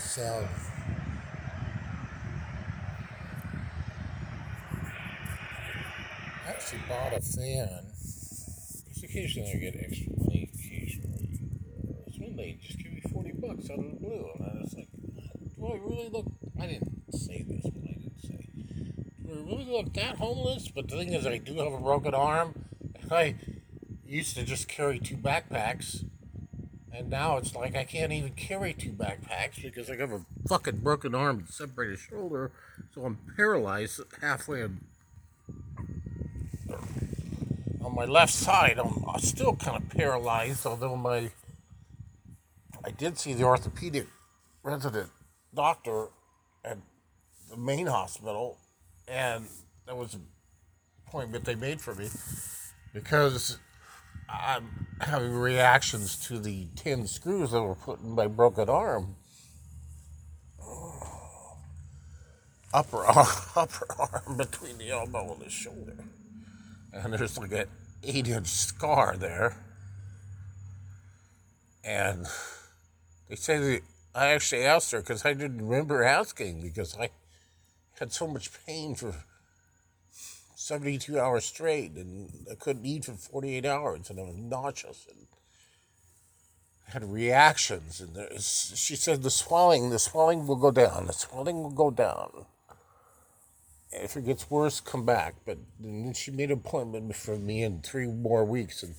salve. I actually bought a fan. Because occasionally I get extra money. Occasionally, one they just give me forty bucks out of the blue, and I was like, "Do I really look?" I didn't say this, but I didn't say, "Do I really look that homeless?" But the thing is, I do have a broken arm. I used to just carry two backpacks, and now it's like I can't even carry two backpacks because I have a fucking broken arm and separated shoulder, so I'm paralyzed halfway on on my left side. I'm still kind of paralyzed, although my I did see the orthopedic resident doctor at the main hospital, and that was an appointment they made for me because I'm having reactions to the 10 screws that were put in my broken arm. Upper arm, upper arm between the elbow and the shoulder. And there's like an eight inch scar there. And they say that I actually asked her because I didn't remember asking because I had so much pain for 72 hours straight and I couldn't eat for 48 hours and I was nauseous and had reactions and she said the swelling the swelling will go down the swelling will go down. If it gets worse come back. But then she made an appointment for me in three more weeks and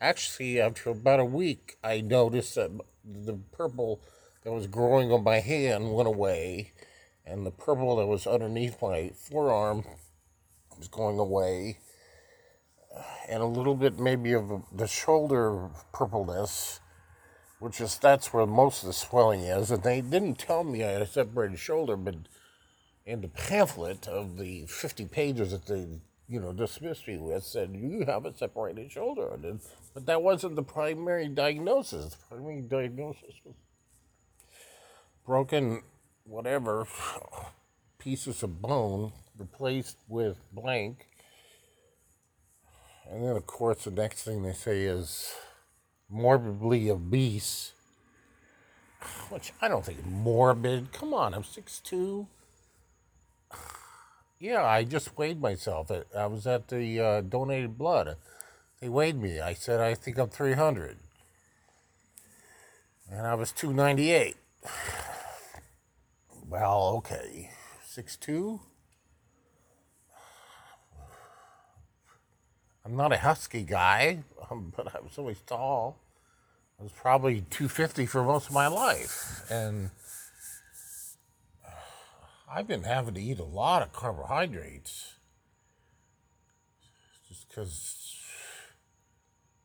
actually after about a week i noticed that the purple that was growing on my hand went away and the purple that was underneath my forearm going away and a little bit maybe of the shoulder purpleness which is that's where most of the swelling is. And they didn't tell me I had a separated shoulder, but in the pamphlet of the 50 pages that they, you know, dismissed me with said, you have a separated shoulder. And but that wasn't the primary diagnosis. The primary diagnosis was broken, whatever, pieces of bone replaced with blank. And then, of course, the next thing they say is morbidly obese, which I don't think is morbid. Come on, I'm 6'2". Yeah, I just weighed myself. I was at the uh, donated blood. They weighed me. I said, I think I'm 300. And I was 298. Well, okay. 6'2"? I'm not a husky guy, um, but I was always tall. I was probably 250 for most of my life. And I've been having to eat a lot of carbohydrates just because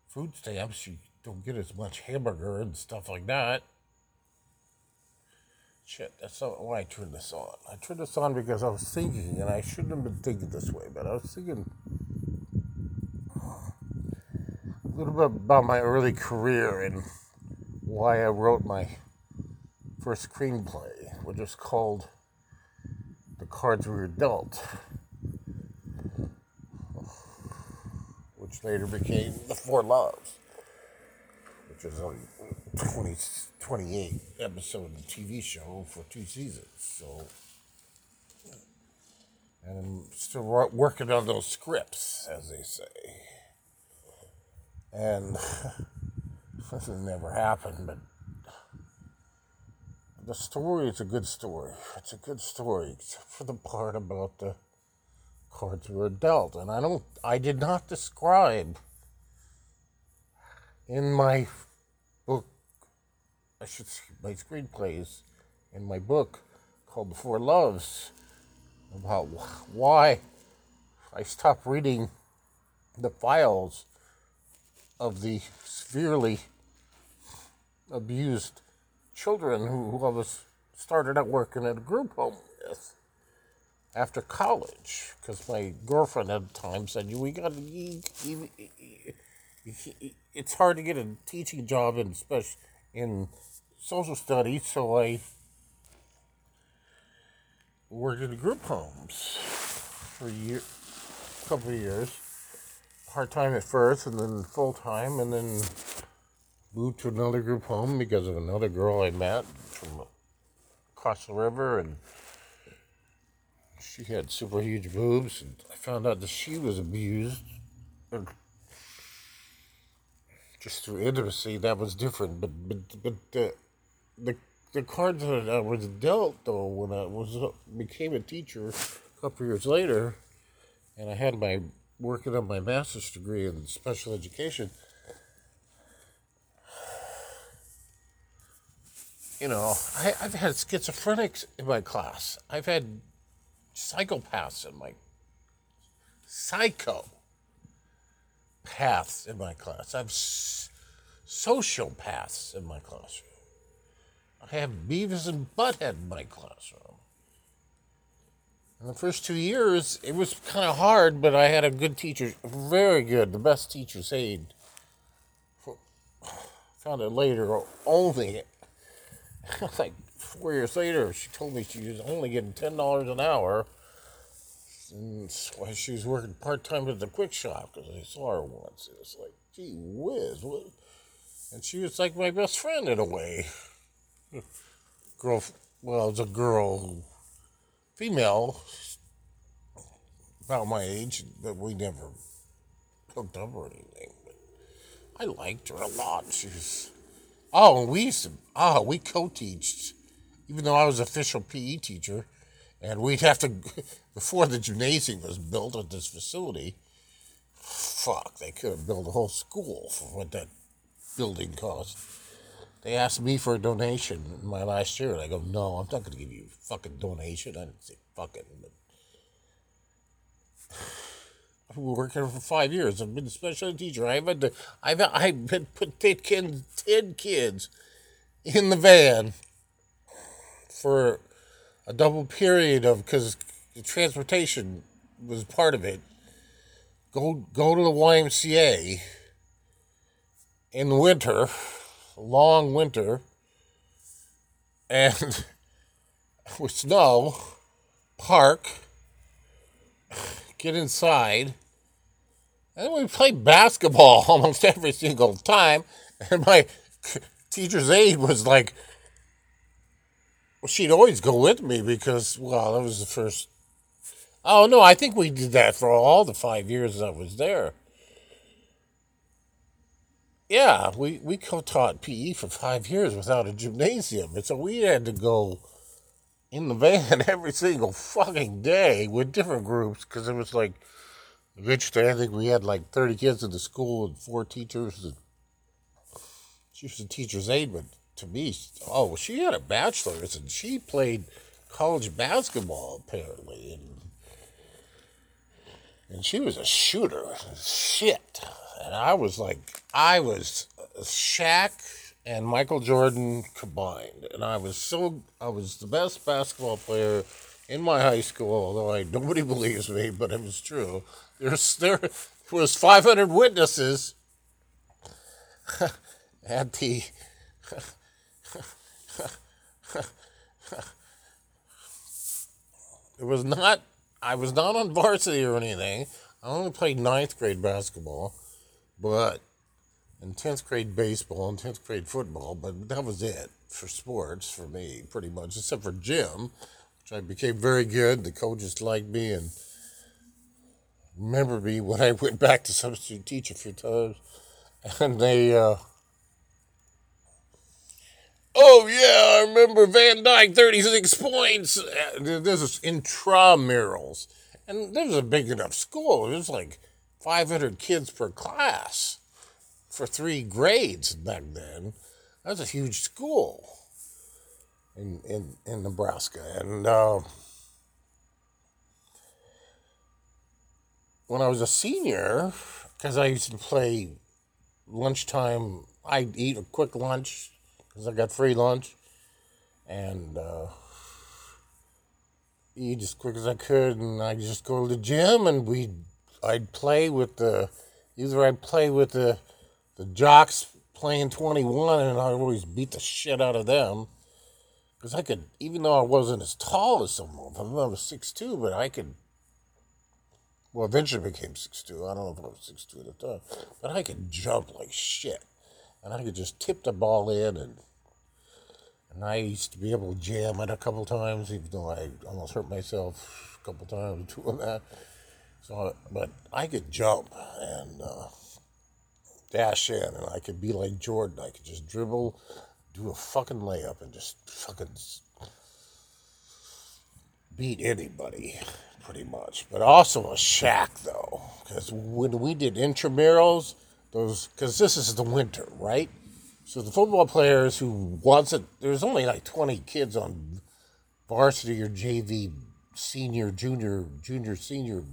food stamps, you don't get as much hamburger and stuff like that. Shit, that's not why I turned this on. I turned this on because I was thinking, and I shouldn't have been thinking this way, but I was thinking a little bit about my early career and why I wrote my first screenplay, which is called The Cards We Were Dealt, which later became The Four Loves, which is a 20, 28 episode TV show for two seasons. So, and I'm still working on those scripts, as they say and this has never happened, but the story is a good story. It's a good story, except for the part about the cards were dealt. And I don't, I did not describe in my book, I should say, my screenplays in my book called The Four Loves about why I stopped reading the files of the severely abused children who, I was started out working at a group home with after college because my girlfriend at the time said you we got to, it's hard to get a teaching job in special in social studies so i worked in group homes for a year a couple of years part time at first and then full time and then moved to another group home because of another girl I met from across the river, and she had super huge boobs, and I found out that she was abused. and Just through intimacy, that was different. But but but the the the cards that I was dealt though when I was became a teacher a couple years later, and I had my working on my master's degree in special education. You know, I, I've had schizophrenics in my class. I've had psychopaths in my psycho paths in my class. I have s- sociopaths in my classroom. I have Beavis and Butthead in my classroom. In the first two years, it was kind of hard, but I had a good teacher, very good, the best teacher's aide. Found it later, only like four years later, she told me she was only getting ten dollars an hour, and why she was working part time at the quick shop because I saw her once. It was like, gee whiz, what? And she was like my best friend in a way. Girl, well, it was a girl, female, about my age, but we never hooked up or anything. But I liked her a lot. She was Oh, and we used to, oh, we co-teached, even though I was official PE teacher, and we'd have to, before the gymnasium was built at this facility, fuck, they could have built a whole school for what that building cost. They asked me for a donation in my last year, and I go, no, I'm not going to give you a fucking donation. I didn't say fucking, I've been working for five years. I've been a special ed teacher. I've had to, I've I've been put ten kids, ten kids in the van for a double period of because transportation was part of it. Go go to the YMCA in the winter, long winter, and with snow, park get inside, and we play basketball almost every single time. And my teacher's aide was like, well, she'd always go with me because, well, that was the first. Oh, no, I think we did that for all the five years I was there. Yeah, we, we co taught PE for five years without a gymnasium. And so we had to go in the van every single fucking day with different groups because it was like eventually I think we had like 30 kids in the school and four teachers. And she was a teacher's aide, but to me, oh, she had a bachelor's and she played college basketball apparently, and and she was a shooter. Shit, and I was like, I was uh, Shaq and Michael Jordan combined. And I was so I was the best basketball player in my high school, although I nobody believes me, but it was true. There's there was 500 witnesses at the it was not I was not on varsity or anything. I only played ninth grade basketball, but in 10th grade baseball and 10th grade football, but that was it for sports for me, pretty much, except for gym, which I became very good. The coaches liked me and remember me when I went back to substitute teach a few times. And they, uh, oh yeah, I remember Van Dyke, 36 points. This is intramurals. And this was a big enough school. It was like 500 kids per class for three grades back then. That was a huge school in in, in Nebraska, and uh, when I was a senior, because I used to play lunchtime, I'd eat a quick lunch because I got free lunch, and uh, eat as quick as I could, and I'd just go to the gym, and we, I'd play with the, either I'd play with the the jocks playing 21, and I always beat the shit out of them. Because I could, even though I wasn't as tall as some of them, I was 6'2, but I could, well, eventually became 6'2. I don't know if I was 6'2 at the time, but I could jump like shit. And I could just tip the ball in and, and And I used to be able to jam it a couple times, even though I almost hurt myself a couple times doing that. So, but I could jump and uh, dash in, and I could be like Jordan. I could just dribble, do a fucking layup, and just fucking beat anybody, pretty much. But also a Shaq though, because when we did intramurals, those because this is the winter, right? So the football players who wasn't there's only like 20 kids on varsity or JV, senior, junior, junior, senior,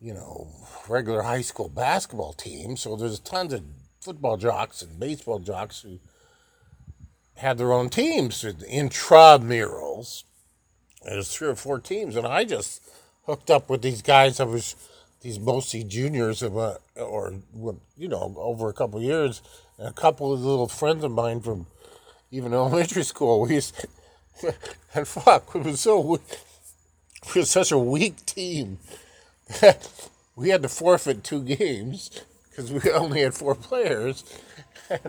you know, regular high school basketball team. So there's tons of football jocks and baseball jocks who had their own teams intramurals there's three or four teams, and I just hooked up with these guys. I was these mostly juniors, uh, or, or you know, over a couple of years, and a couple of little friends of mine from even elementary school. We used, and fuck, it was so we were such a weak team we had to forfeit two games because we only had four players.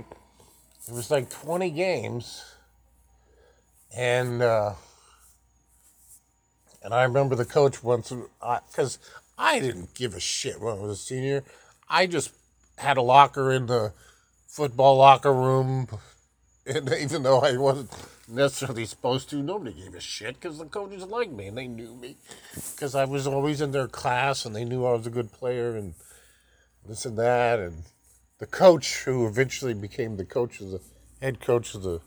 It was like twenty games, and. Uh, and I remember the coach once, because I, I didn't give a shit when I was a senior. I just had a locker in the football locker room. And even though I wasn't necessarily supposed to, nobody gave a shit because the coaches liked me and they knew me. Because I was always in their class and they knew I was a good player and this and that. And the coach, who eventually became the coach of the head coach of the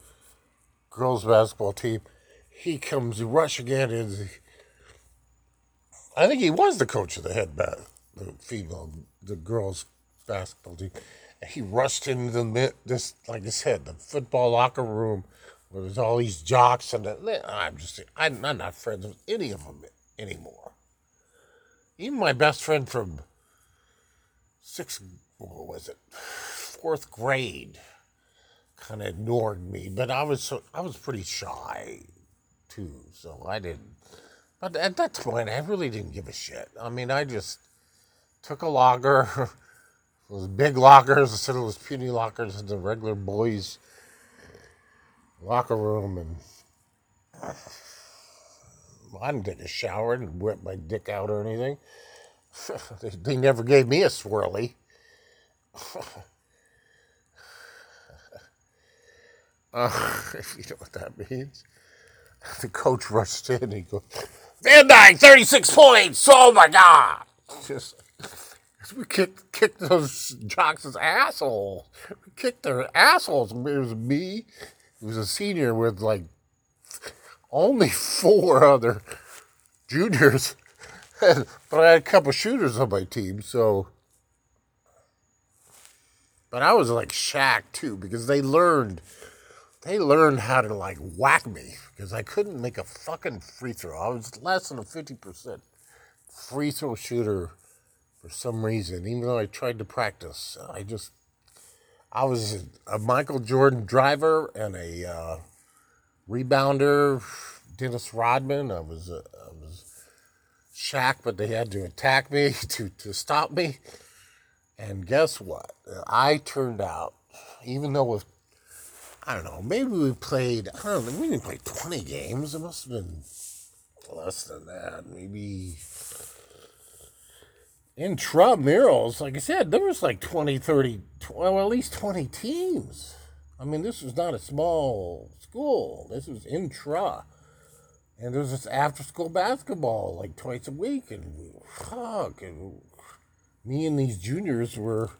girls basketball team, he comes rushing in and I think he was the coach of the head bat, the female, the girls basketball team. He rushed into the this, like I said, the football locker room where there's all these jocks, and I'm just, I'm, not friends with any of them anymore. Even my best friend from sixth, what was it, fourth grade, kind of ignored me, but I was, so I was pretty shy too, so I didn't but at that point, I really didn't give a shit. I mean, I just took a locker, those big lockers instead of those puny lockers in the regular boys' locker room, and well, I didn't take a shower and wet my dick out or anything. they, they never gave me a swirly. uh, if you know what that means. The coach rushed in and he goes, Van Dyke, 36 points. Oh my God. Just, we kicked, kicked those jocks' assholes. We kicked their assholes. It was me. It was a senior with like only four other juniors. but I had a couple shooters on my team, so. But I was like Shaq too, because they learned they learned how to like whack me because I couldn't make a fucking free throw. I was less than a 50% free throw shooter for some reason, even though I tried to practice. I just, I was a Michael Jordan driver and a uh, rebounder, Dennis Rodman. I was, uh, I was Shaq, but they had to attack me to, to stop me. And guess what? I turned out, even though with I don't know. Maybe we played. I don't know. We didn't play twenty games. It must have been less than that. Maybe intramurals. Like I said, there was like 20, 30, well, at least twenty teams. I mean, this was not a small school. This was intra. And there was this after school basketball like twice a week. And fuck. And me and these juniors were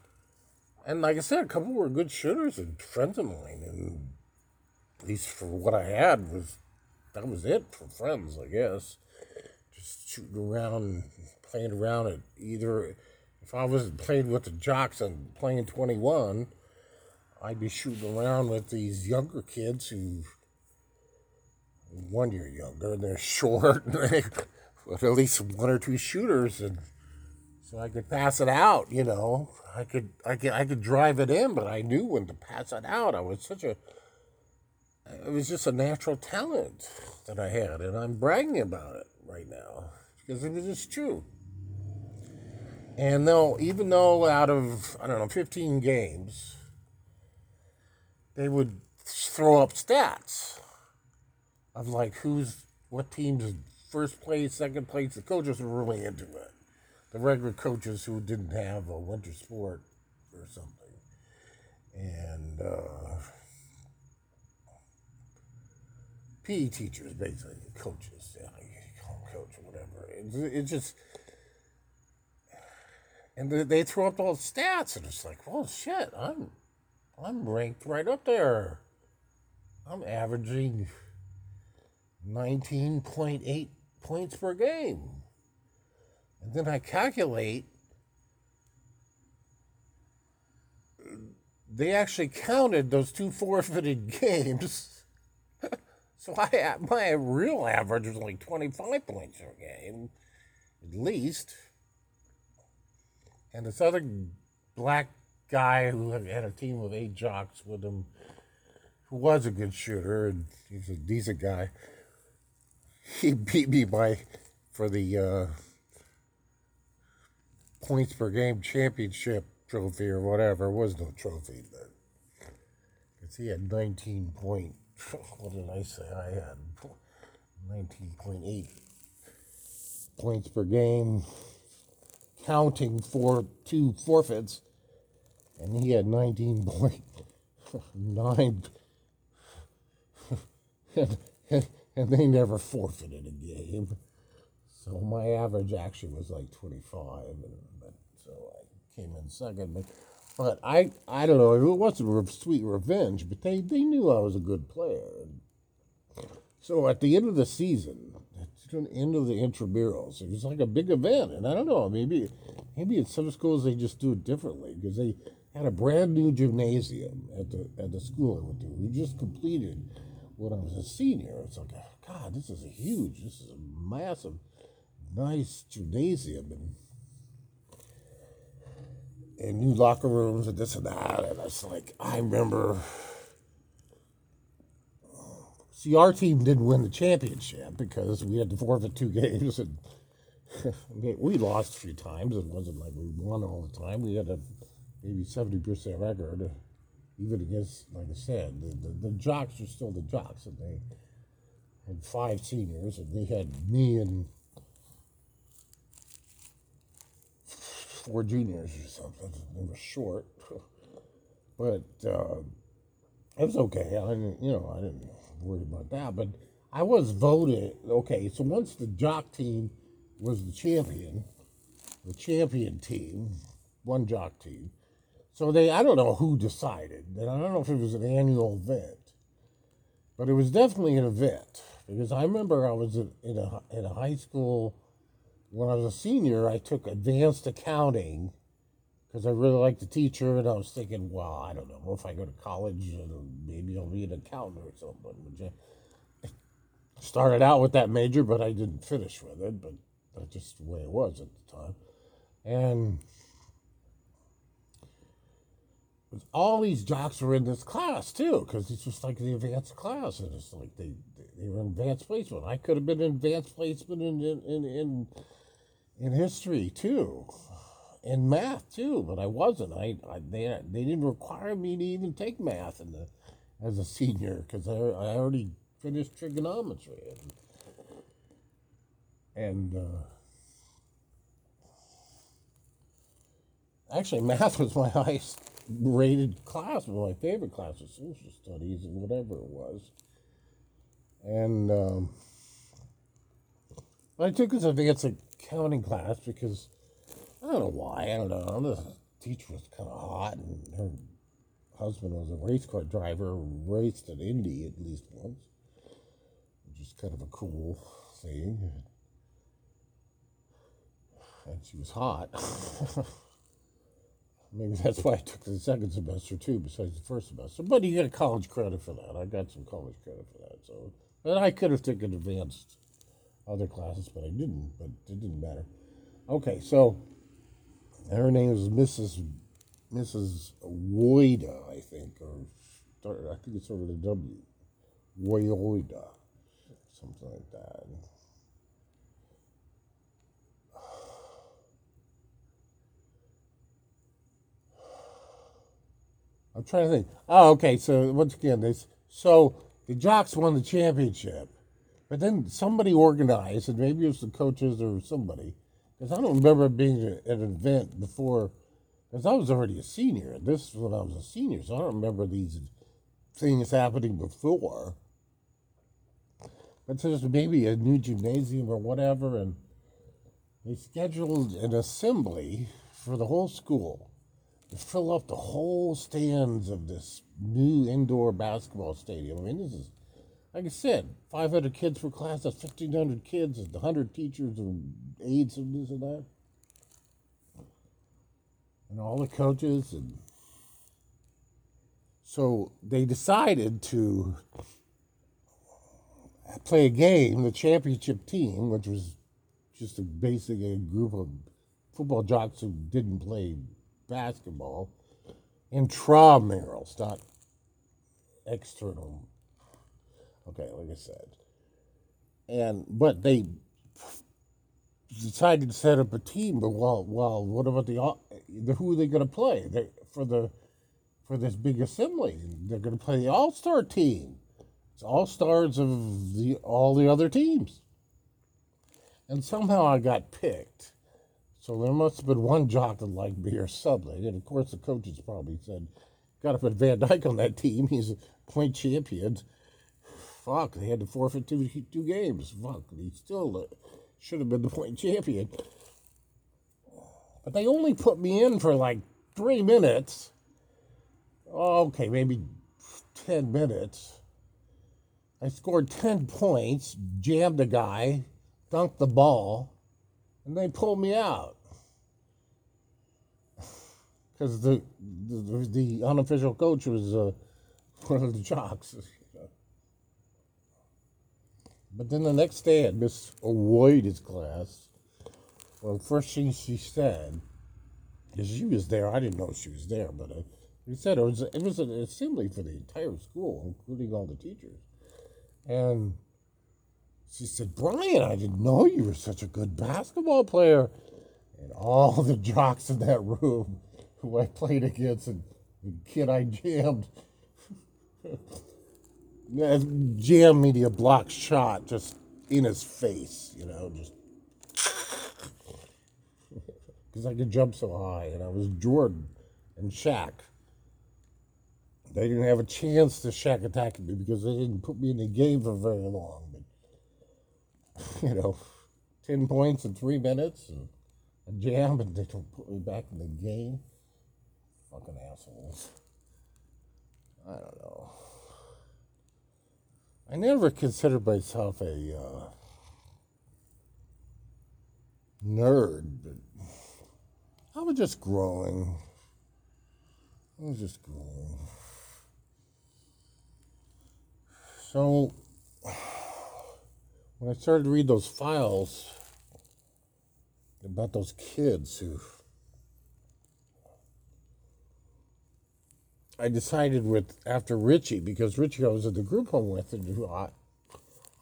and like I said, a couple were good shooters and friends of mine, and at least for what I had was that was it for friends, I guess. Just shooting around, playing around at either. If I wasn't playing with the jocks and playing twenty one, I'd be shooting around with these younger kids who one year younger and they're short with at least one or two shooters and so I could pass it out, you know. I could I could I could drive it in, but I knew when to pass it out. I was such a it was just a natural talent that I had, and I'm bragging about it right now because it was just true. And though, even though out of I don't know 15 games, they would throw up stats of like who's what team's first place, second place. The coaches were really into it. The regular coaches who didn't have a winter sport or something, and uh, PE teachers basically coaches. Yeah, you call them coach or whatever. It's, it's just. And they- throw up all the stats, and it's like, well, shit, I'm, I'm ranked right up there. I'm averaging 19.8 points per game. And then I calculate they actually counted those two forfeited games. so I my real average was like 25 points per game, at least. And this other black guy who had a team of eight jocks with him, who was a good shooter and he's a decent guy, he beat me by for the uh, points per game championship trophy or whatever. It was no trophy, but because he had 19 point. What did I say? I had 19.8 points per game, counting for two forfeits, and he had 19.9. and, and, and they never forfeited a game. So my average actually was like 25, and, but, so I came in second. But, but I, I don't know, it wasn't re- sweet revenge, but they, they knew I was a good player. So at the end of the season, the end of the intramurals, it was like a big event. And I don't know, maybe maybe at some schools they just do it differently because they had a brand new gymnasium at the at the school I went to. We just completed when I was a senior. It's like, oh, God, this is a huge, this is a massive, nice gymnasium and and new locker rooms and this and that. And it's like, I remember. See, our team didn't win the championship because we had to forfeit two games, and I mean, we lost a few times. It wasn't like we won all the time. We had a maybe seventy percent record, even against, like I said, the, the, the jocks are still the jocks, and they had five seniors, and they had me and four juniors or something. They were short, but uh, it was okay. I didn't, you know, I didn't worry about that. But I was voted okay. So once the jock team was the champion, the champion team, one jock team. So they, I don't know who decided, and I don't know if it was an annual event, but it was definitely an event because I remember I was in in a in a high school when I was a senior. I took advanced accounting because I really liked the teacher, and I was thinking, well, I don't know if I go to college, you maybe I'll be an accountant or something. Which I started out with that major, but I didn't finish with it. But that's just the way it was at the time, and all these jocks were in this class too, because it's just like the advanced class, and it's like they they were in advanced placement. I could have been in advanced placement in in in in, in history too, in math too, but I wasn't. I, I they they didn't require me to even take math in the as a senior because I I already finished trigonometry and and. Uh, Actually, math was my highest rated class, was my favorite class of social studies and whatever it was. And um, I took this advanced accounting class because I don't know why. I don't know. The teacher was kind of hot, and her husband was a race car driver, raced at Indy at least once, which is kind of a cool thing. And she was hot. Maybe that's why I took the second semester too, besides the first semester. But you get a college credit for that. I got some college credit for that. So, and I could have taken advanced other classes, but I didn't. But it didn't matter. Okay, so her name is Mrs. Mrs. Woida, I think, or I think it's of a W, Woida, something like that. I'm trying to think. Oh, okay. So once again, this So the Jocks won the championship. But then somebody organized, and maybe it was the coaches or somebody, because I don't remember being at an event before, because I was already a senior. This was when I was a senior, so I don't remember these things happening before. But there's maybe a new gymnasium or whatever, and they scheduled an assembly for the whole school to fill up the whole stands of this new indoor basketball stadium. I mean, this is, like I said, 500 kids per class, that's 1,500 kids, and 100 teachers and aides and this and that. And all the coaches. And so they decided to play a game, the championship team, which was just a, basic a group of football jocks who didn't play basketball, intramurals, not external. Okay, like I said. And but they decided to set up a team. But well, well, what about the, the who are they going to play they, for the for this big assembly? They're going to play the All Star team. It's all stars of the all the other teams. And somehow I got picked. So there must have been one jock that liked me or something. And of course the coaches probably said, Got to put Van Dyke on that team. He's a point champion. Fuck, they had to forfeit two, two games. Fuck, they still uh, should have been the point champion. But they only put me in for like three minutes. Okay, maybe 10 minutes. I scored 10 points, jammed a guy, dunked the ball, and they pulled me out. Because the, the, the unofficial coach was uh, one of the jocks. But then the next day at Miss O'White's class, well, first thing she said, because she was there, I didn't know she was there, but uh, she said it was, it was an assembly for the entire school, including all the teachers. And she said, Brian, I didn't know you were such a good basketball player. And all the jocks in that room who I played against and the kid I jammed, jammed me to block shot just in his face, you know, just because I could jump so high. And I was Jordan and Shaq. They didn't have a chance to Shaq attack me because they didn't put me in the game for very long. But, you know, 10 points in three minutes and a jam, and they don't put me back in the game. Fucking assholes. I don't know. I never considered myself a uh, nerd, but I was just growing. I was just growing. So when I started to read those files about those kids who I decided with after Richie because Richie I was at the group home with and I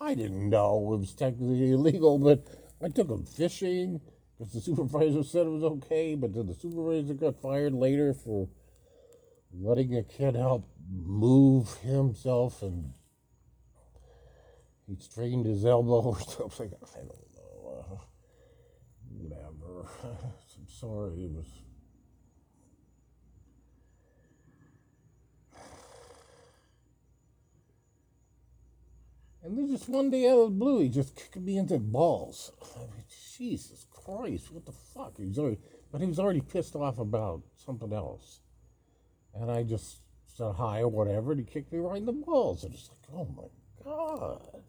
I didn't know it was technically illegal, but I took him fishing because the supervisor said it was okay, but then the supervisor got fired later for letting a kid help move himself and he strained his elbow or something. I don't know. Uh, whatever. I'm sorry. It was. And then just one day out of the blue, he just kicked me into the balls. I mean, Jesus Christ, what the fuck? He was already, but he was already pissed off about something else. And I just said hi or whatever, and he kicked me right in the balls. I was like, oh my God.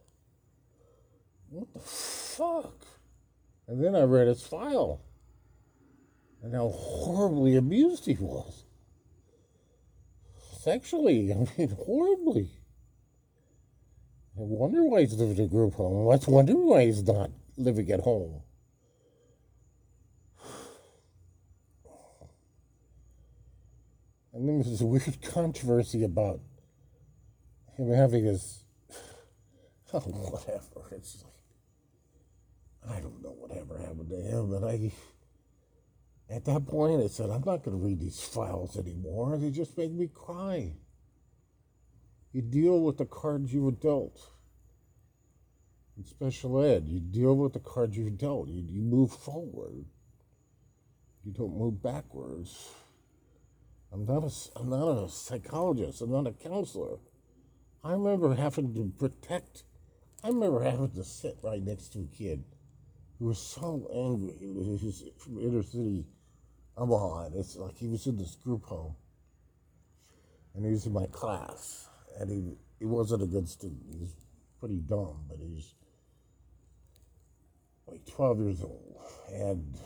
What the fuck? And then I read his file and how horribly abused he was. Sexually, I mean, horribly. I wonder why he's living in a group home. I wonder why he's not living at home. And then there's a weird controversy about him having his. Oh, whatever. It's like. I don't know whatever happened to him. And I, at that point, I said, I'm not going to read these files anymore. They just make me cry. You deal with the cards you were dealt. In special ed, you deal with the cards you were dealt. You, you move forward. You don't move backwards. I'm not a, I'm not a psychologist. I'm not a counselor. I remember having to protect. I remember having to sit right next to a kid who was so angry. He was from inner city Omaha. It's like he was in this group home, and he was in my class, and he he wasn't a good student. He was pretty dumb, but he's like 12 years old, and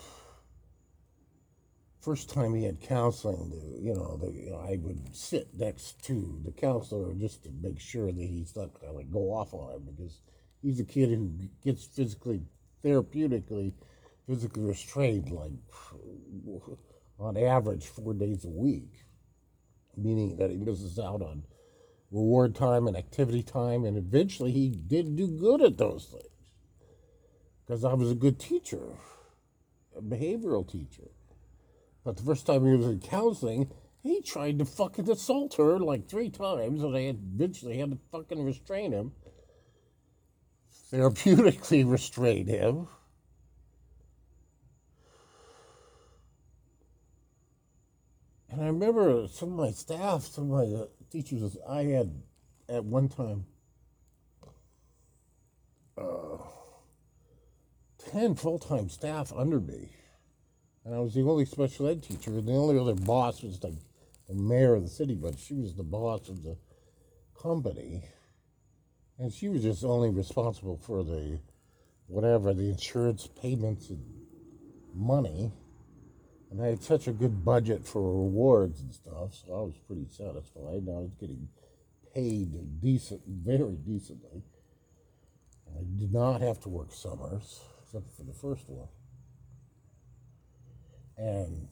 first time he had counseling, the, you know, the, you know, I would sit next to the counselor just to make sure that he's not going to like go off on him because he's a kid who gets physically, therapeutically, physically restrained like on average four days a week, meaning that he misses out on reward time and activity time, and eventually he did do good at those things because I was a good teacher, a behavioral teacher. But the first time he was in counseling, he tried to fucking assault her like three times, and I eventually had to fucking restrain him. Therapeutically restrain him. And I remember some of my staff, some of my uh, teachers, I had at one time uh, 10 full time staff under me and I was the only special ed teacher, and the only other boss was the, the mayor of the city, but she was the boss of the company, and she was just only responsible for the whatever the insurance payments and money. And I had such a good budget for rewards and stuff, so I was pretty satisfied. And I was getting paid decent, very decently. I did not have to work summers, except for the first one. And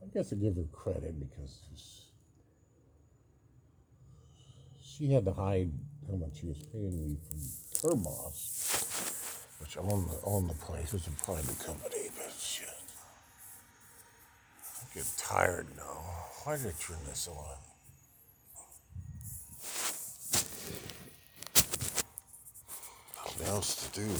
I guess I give her credit because she had to hide how much she was paying me from her boss, which owned the, owned the place. It was a private company, but shit. I get tired now. Why did I turn this on? What else to do.